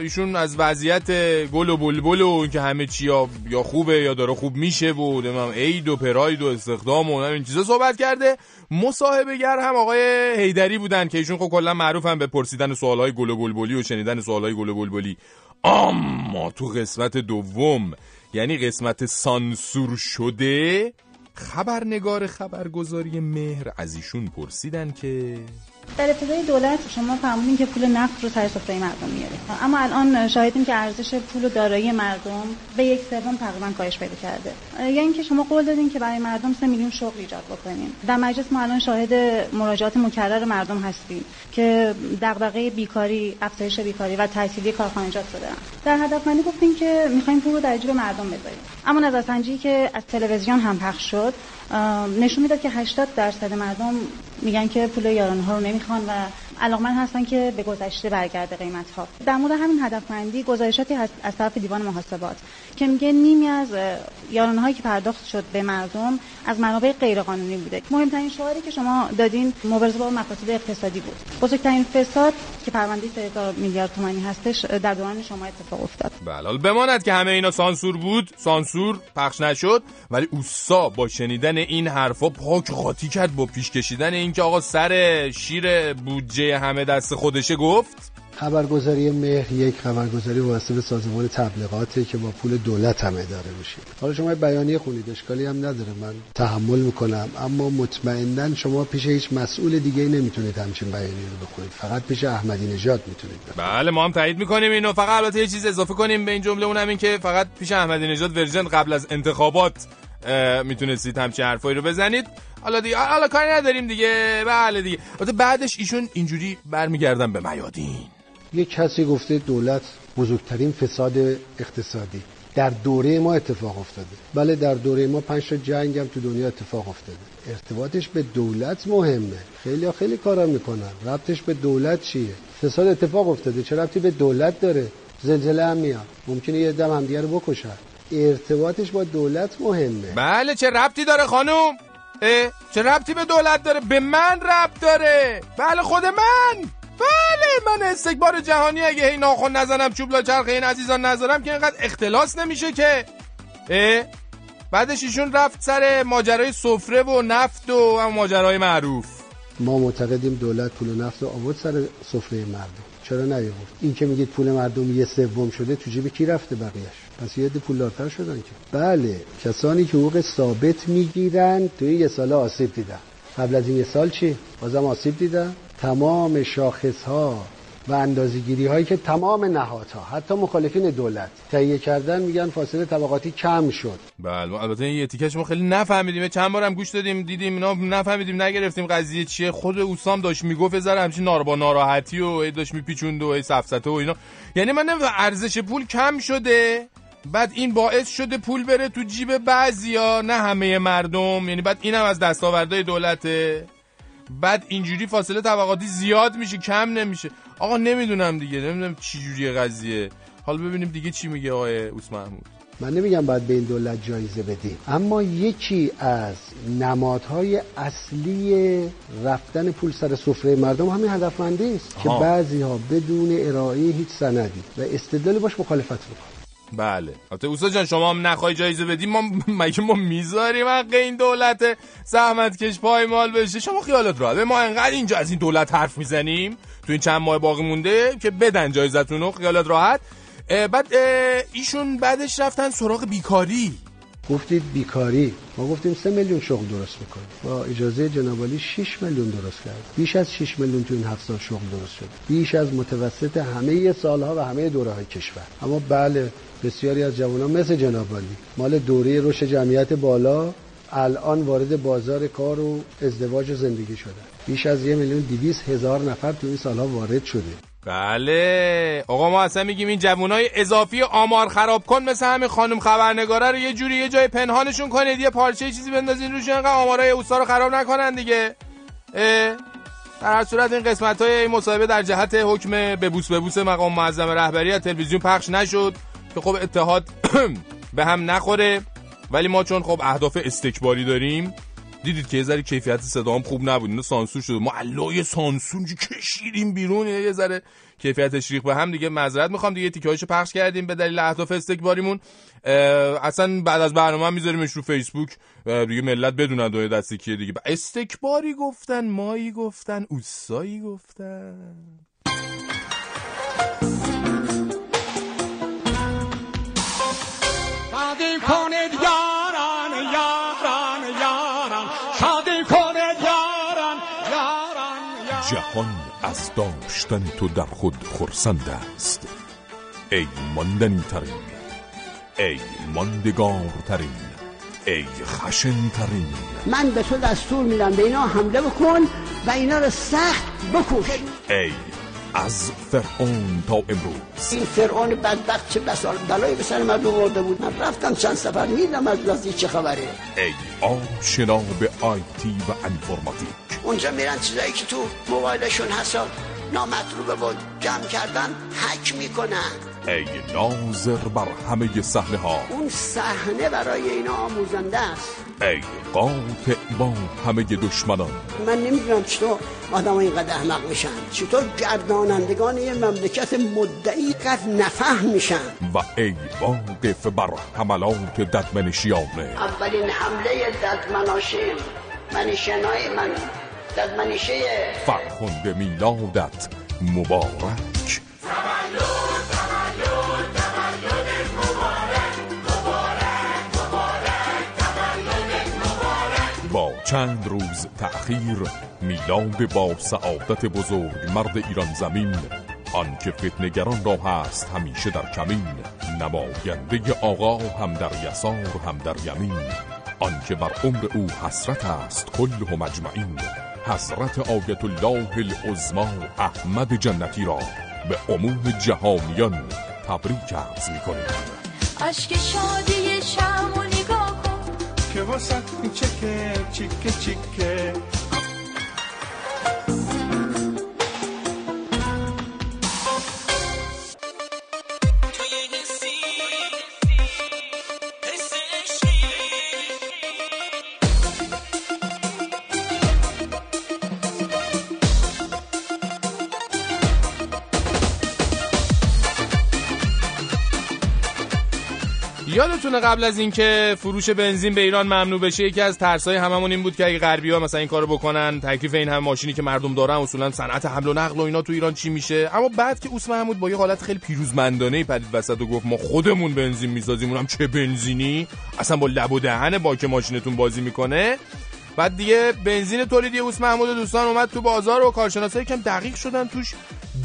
ایشون از وضعیت گل و بلبل و اینکه همه چی یا, یا خوبه یا داره خوب میشه و نمی‌دونم عید و پراید و استخدام و این چیزا صحبت کرده. مصاحبه گر هم آقای هیدری بودن که ایشون خب کلا معروفن به پرسیدن سوالهای گل و بلبلی و شنیدن سوالهای گل و بلبلی. اما تو قسمت دوم یعنی قسمت سانسور شده خبرنگار خبرگزاری مهر از ایشون پرسیدن که در ابتدای دولت شما فرمودین که پول نقد رو سر سفره مردم میاره. اما الان شاهدیم که ارزش پول و دارایی مردم به یک سوم تقریبا کاهش پیدا کرده. یا اینکه شما قول دادین که برای مردم سه میلیون شغل ایجاد بکنین. در مجلس ما الان شاهد مراجعات مکرر مردم هستیم که دغدغه بیکاری افزایش بیکاری و تحصیلی کارخانجات شده در هدفمندی گفتیم که می‌خوایم پول رو در جیب مردم بذاریم. اما نظرسنجی که از تلویزیون هم پخش شد نشون می‌داد که 80 درصد مردم میگن که پول یارانه ها رو نمی‌خوان و علاقمند هستن که به گذشته برگرده قیمت ها در مورد همین هدفمندی گزارشاتی هست از طرف دیوان محاسبات که میگه نیمی از یارانه هایی که پرداخت شد به مردم از منابع غیرقانونی بوده. مهمترین شعاری که شما دادین مبارزه با مفاسد اقتصادی بود. بزرگترین فساد که پرونده 3000 میلیارد تومانی هستش در دوران شما اتفاق افتاد. بله بماند که همه اینا سانسور بود سانسور پخش نشد ولی اوسا با شنیدن این حرفا پاک قاطی کرد با پیش کشیدن اینکه آقا سر شیر بودجه همه دست خودشه گفت. خبرگزاری مهر یک خبرگزاری وابسته سازمان تبلیغاته که با پول دولت هم اداره میشه حالا شما بیانیه خونید اشکالی هم نداره. من تحمل می‌کنم اما مطمئنا شما پیش هیچ مسئول دیگه نمی‌تونید همچین بیانیه رو بخونید. فقط پیش احمدی نژاد می‌تونید بله ما هم تایید می‌کنیم اینو. فقط البته یه چیز اضافه کنیم به این جمله اونم این که فقط پیش احمدی نژاد ورژن قبل از انتخابات می‌تونستید همچین حرفایی رو بزنید. حالا دیگه حالا کاری نداریم دیگه. بله دیگه. بعدش ایشون اینجوری برمیگردن به میادین. یک کسی گفته دولت بزرگترین فساد اقتصادی. در دوره ما اتفاق افتاده. بله در دوره ما پنج جنگ هم تو دنیا اتفاق افتاده. ارتباطش به دولت مهمه. خیلی ها خیلی کارا می‌کنن. ربطش به دولت چیه؟ فساد اتفاق افتاده. چه ربطی به دولت داره؟ زلزله هم میاد. ممکنه یه دم همدیگه رو بکشن. ارتباطش با دولت مهمه. بله چه ربطی داره خانوم اه، چه ربطی به دولت داره؟ به من ربط داره. بله خود من. بله من استکبار جهانی اگه هی ناخن نزنم چوب لا چرخ این عزیزان نذارم که اینقدر اختلاس نمیشه که. اه؟ بعدش ایشون رفت سر ماجرای سفره و نفت و ماجرای معروف. ما معتقدیم دولت پول و نفت رو آورد سر سفره مردم. چرا نیاورد؟ این که میگید پول مردم یه سوم شده تو جیب کی رفته بقیهش؟ پس یه پولدارتر شدن که. بله کسانی که حقوق ثابت می‌گیرن تو یه سال آسیب دیدن. قبل از این یه سال چی؟ بازم آسیب دیدن؟ تمام شاخص ها و اندازه‌گیری هایی که تمام نهادها حتی مخالفین دولت تهیه کردن میگن فاصله طبقاتی کم شد. بله البته این تیکش ما خیلی نفهمیدیم. چند بارم گوش دادیم دیدیم اینا نفهمیدیم نگرفتیم قضیه چیه. خود اوسام داشت می‌گفت ذره همچین نار با ناراحتی و داشت میپیچوند و هی سفسته و اینا. یعنی من ارزش پول کم شده بعد این باعث شده پول بره تو جیب بعضیا نه همه مردم. یعنی بعد اینم از دستاوردهای دولته. بعد اینجوری فاصله طبقاتی زیاد میشه کم نمیشه. آقا نمی‌دونم دیگه نمی‌دونم چی جوریه قضیه. حالا ببینیم دیگه چی میگه آقای اوس محمود. من نمیگم باید به این دولت جایزه بدیم. اما یکی از نمادهای اصلی رفتن پول سر سفره مردم همین هدفمندی است که. بعضی ها بدون ارائه هیچ سندی و استدلالی باش مخالفت می‌کنن بله. البته اوستا جان شما هم نخوای جایزه بدیم ما مگه ما می‌ذاریم حق این دولت زحمت کش پایمال بشه؟ شما خیالت راحت. ما انقدر اینجا از این دولت حرف می‌زنیم تو این چند ماه باقی مونده که بدن جایزتون رو خیالت راحت. اه، بعد اه، ایشون بعدش رفتن سراغ بیکاری. گفتید بیکاری. ما گفتیم سه میلیون شغل درست می‌کنیم. با اجازه جنابالی 6 میلیون درست کرد بیش از 6 میلیون تو این هفت سال شغل درست شد. بیش از متوسط همه سالها و همه دوره های کشور. اما بله بسیاری از جوانان مثل جنابالی مال دوره رشد جمعیت بالا الان وارد بازار کار و ازدواج و زندگی شدن. بیش از یه میلیون دیویس هزار نفر تو این سالها وارد شده. بله. آقا ما اصلا میگیم این جوانای اضافی آمار خراب کن مثل همین خانم خبرنگاره رو یه جوری یه جای پنهانشون کنید یه پارچه چیزی بندازین روش انقدر آمارای اوستا رو خراب نکنن دیگه؟ در هر صورت این قسمت های این مصاحبه در جهت حکم ببوس ببوس مقام معظم رهبری تلویزیون پخش نشد. که خب اتحاد [CLEARS THROAT] به هم نخوره ولی ما چون خب اهداف استکباری داریم دیدید که یه ذره کیفیت صدام خوب نبود اینو سانسور شده ما علای سانسور کشیدیم بیرون یه ذره کیفیتش ریخت به هم دیگه. معذرت می‌خوام دیگه تیکه‌هاشو پخش کردیم به دلیل اهداف استکباریمون. اصلا بعد از برنامه میذاریمش رو فیسبوک. دیگه ملت بدونن دوی دستی کیه دیگه. استکباری گفتن مایی گفتن اوسایی گفتن. شادی کنید یاران یاران یاران. شادی کنید یاران یاران جهان از داشتن تو در خود خرسند است. ای ماندنی ترین ای ماندگار ترین ای خشن ترین من به تو دستور میدم به اینا حمله بکن و اینا رو سخت بکش. ای از فرعون تا امروز. این فرعون بدبخت چه بسال بلایی به سر مردم آورده بود؟ من رفتم چند سفر میدم از نزدیک چه خبره. ای آشنا به آیتی و انفرماتیک اونجا میرن چیزایی که تو موبایلشون هست نامطلوبه بود جمع کردن حک می‌کنن. ای ناظر بر همه صحنه ها اون صحنه برای اینا آموزنده است. ای قاطع با همه دشمنان. من نمی‌دونم چطور آدم اینقدر احمق میشن. چطور گردانندگان یه مملکت مدعی قد نفهم میشن. و ای واقف بر حملات ددمنشیانه اولین حمله ددمناشین منیشنای من ددمنیشه فرخنده میلادت مبارک. چند روز تأخیر میلاد با سعادت بزرگ مرد ایران زمین. آنکه فتنگران را هست همیشه در کمین نماینده آقا هم در یسار هم در یمین. آنکه بر عمر او حسرت است کل مجمعین. حسرت آیت الله العظما احمد جنتی را به عموم جهانیان تبریک عرض می‌کنیم. اشک شادی شم و نگاه کن که واسه چکه چیکه یادتونه قبل از اینکه فروش بنزین به ایران ممنوع بشه یکی از ترسای هممون این بود که اگه غربی‌ها مثلا این کارو بکنن تکلیف این همه ماشینی که مردم دارن اصولا صنعت حمل و نقل و اینا تو ایران چی میشه؟ اما بعد که اوس محمود با یه حالت خیلی پیروزمندانه پدید وسط و گفت ما خودمون بنزین می‌سازیم اونم چه بنزینی؟ اصلا با لب و دهن باک ماشینتون بازی می‌کنه؟ بعد دیگه بنزین تولیدی اوس محمود دوستان اومد تو بازار و کارشناسا یکم دقیق شدن توش.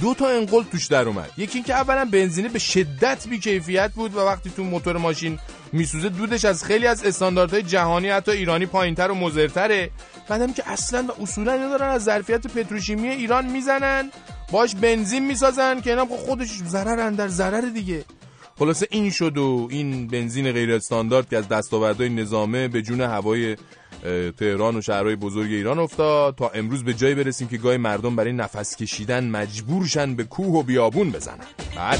دو تا انقل توش در اومد. یکی اینکه اولا بنزینه به شدت بیکیفیت بود و وقتی تو موتور ماشین میسوزه دودش از خیلی از استانداردهای جهانی حتی ایرانی پایینتر و مضرتره. بعدم که اصلا و اصولا اینا دارن از ظرفیت پتروشیمی ایران می‌زنن باش بنزین می‌سازن که اینا خب خودش ضرر در ضرر دیگه. خلاصه این شد و این بنزین غیر استاندارد که از دستاوردهای نظامه به جون هوای تهران و شهرهای بزرگ ایران افتاد. تا امروز به جایی برسیم که گاهی مردم برای نفس کشیدن مجبورشن به کوه و بیابون بزنن. بعد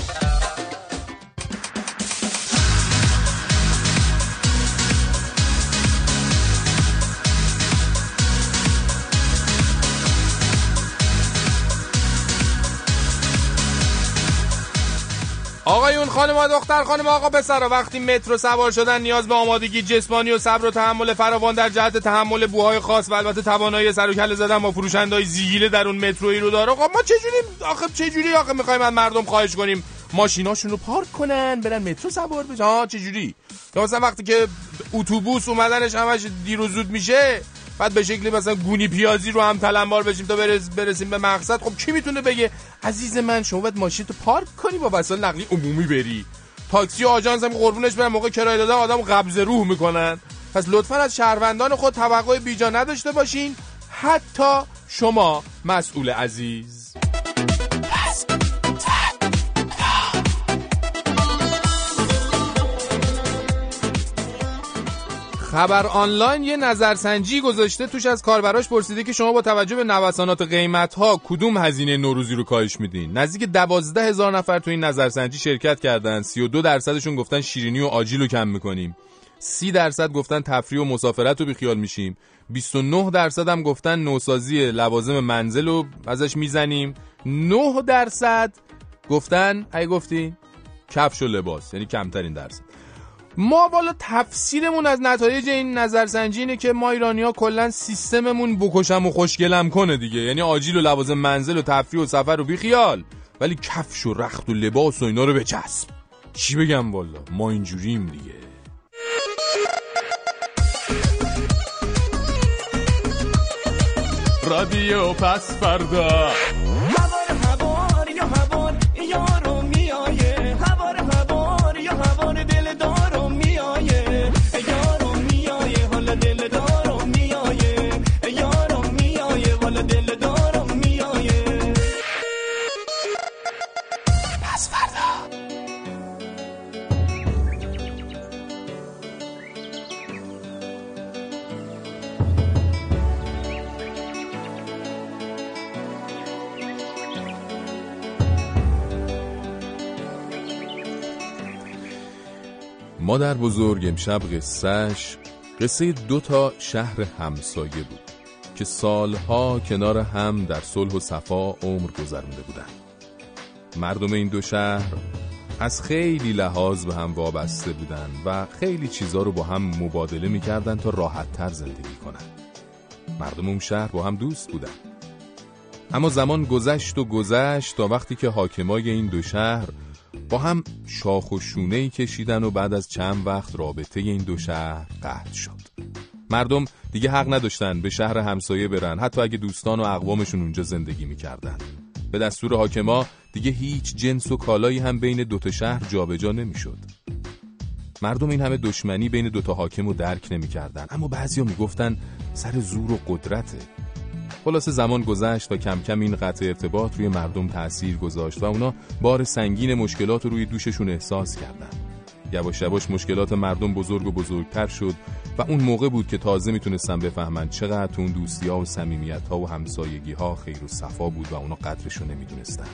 آقایون خانم دختر خانم آقا پسر وقتی مترو سوار شدن نیاز به آمادگی جسمانی و صبر و تحمل فراوان در جهت تحمل بوهای خاص و البته توانایی سر و کله زدن با فروشندهای زیگیله در اون مترویی رو داره. آقا ما چجوری آخه چجوری آخه می‌خوایم از مردم خواهش کنیم ماشیناشون رو پارک کنن برن مترو سوار بشن؟ ها چجوری؟ یا مثلا وقتی که اتوبوس اومدنش همش دیر و زود میشه بعد به شکلی مثلا گونی پیازی رو هم تلمبار بشیم تا برس برسیم به مقصد. خب کی می‌تونه بگه عزیز من شما باید ماشین تو پارک کنی با وسایل نقلی عمومی بری. تاکسی و آژانس هم قربونش برن موقع کرایه دادن آدم قبض روح می‌کنن. پس لطفا از شهروندان خود توقع بیجا نداشته باشین. حتی شما مسئول عزیز. خبر آنلاین یه نظرسنجی گذاشته توش از کاربراش پرسیده که شما با توجه به نوسانات قیمت ها کدوم هزینه نوروزی رو کاهش میدین؟ نزدیک دوازده هزار نفر تو این نظرسنجی شرکت کردن. 32 درصدشون گفتن شیرینی و آجیل رو کم می‌کنیم. 30 درصد گفتن تفریح و مسافرت رو بیخیال میشیم. 29 درصد هم گفتن نوسازی لوازم منزل رو ازش می‌زنیم. 9 درصد گفتن ای گفتی کفش و لباس. یعنی کمترین درصد. ما بالا تفسیرمون از نتایج این نظرسنجی اینه که ما ایرانی ها کلا سیستممون بکشم و خوشگلم کنه دیگه. یعنی آجیل و لوازم منزل و تفریح و سفر و بیخیال. ولی کفش و رخت و لباس و اینا رو بچسب. چی بگم بالا ما اینجوریم دیگه. رادیو پس فردا. مادر بزرگ امشب قصهش قصه دو تا شهر همسایه بود که سالها کنار هم در صلح و صفا عمر گذرونده بودند. مردم این دو شهر از خیلی لحاظ به هم وابسته بودن و خیلی چیزا رو با هم مبادله می‌کردن تا راحت تر زندگی کنن مردم اون شهر با هم دوست بودن اما زمان گذشت و گذشت تا وقتی که حاکمای این دو شهر با هم شاخ و شونه کشیدن و بعد از چند وقت رابطه این دو شهر قطع شد. مردم دیگه حق نداشتن به شهر همسایه برن حتی اگه دوستان و اقوامشون اونجا زندگی می‌کردن. به دستور حاکما دیگه هیچ جنس و کالایی هم بین دوتا شهر جابجا نمی‌شد. مردم این همه دشمنی بین دوتا حاکم رو درک نمی‌کردن اما بعضیا می‌گفتن سر زور و قدرته. خلاصه زمان گذشت و کم کم این قطع ارتباط روی مردم تأثیر گذاشت و اونا بار سنگین مشکلات رو روی دوششون احساس کردن یواش یواش مشکلات مردم بزرگ و بزرگتر شد و اون موقع بود که تازه می‌تونستن بفهمن چقدر اون دوستی ها و صمیمیت ها و همسایگی ها خیر و صفا بود و اونا قدرشو نمی‌دونستن.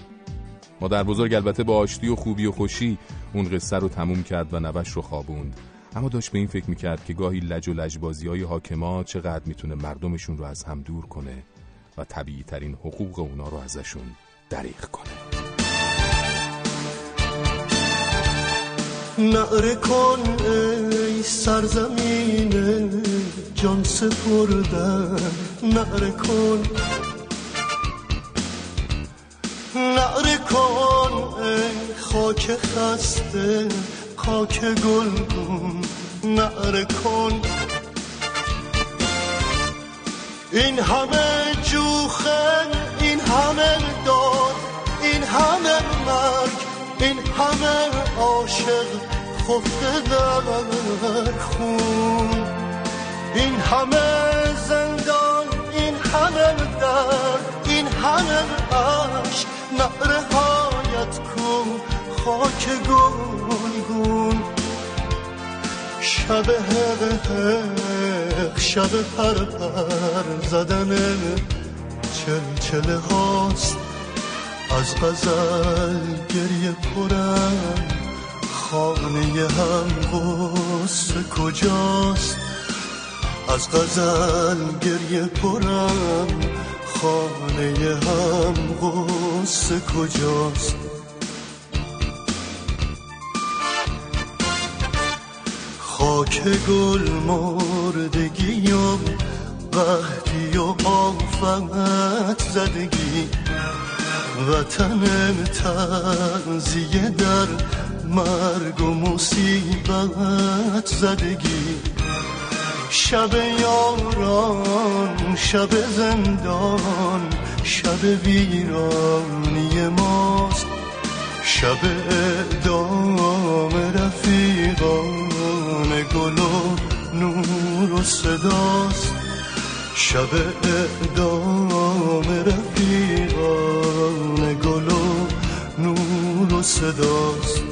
مادر بزرگ البته با آشتی و خوبی و خوشی اون قصه رو تموم کرد و نوش رو خوابوند. اما داشت به این فکر می‌کرد که گاهی لج و لجبازی های حاکما چقدر می‌تونه مردمشون رو از هم دور کنه. طبیعی ترین حقوق اونا رو ازشون دریغ کنه. نعره کن ای سرزمین جان سپردن نعره کن. نعره کن ای خاک خسته خاک گلگون. نعره کن. این همه جوخن این همه داد این همه مرگ این همه عاشق خفته در خون. این همه زندان این همه درد این همه عشق نعره هایت کن خاک گلگون شب شب پر پر زدن چلچله هاست از غزل گریه پرم خانه هم غصه کجاست؟ از غزل گریه پرم خانه هم غصه کجاست؟ خاک گل مردگی و قهدی و آفت زدگی. وطن تنزیه در مرگ و مصیبت زدگی. شب یاران شب زندان شب ویرانی ماست. شب اعدام رفیقان. گل و نور و صداست. شب اعدام رفیقان گل و نور و صداست.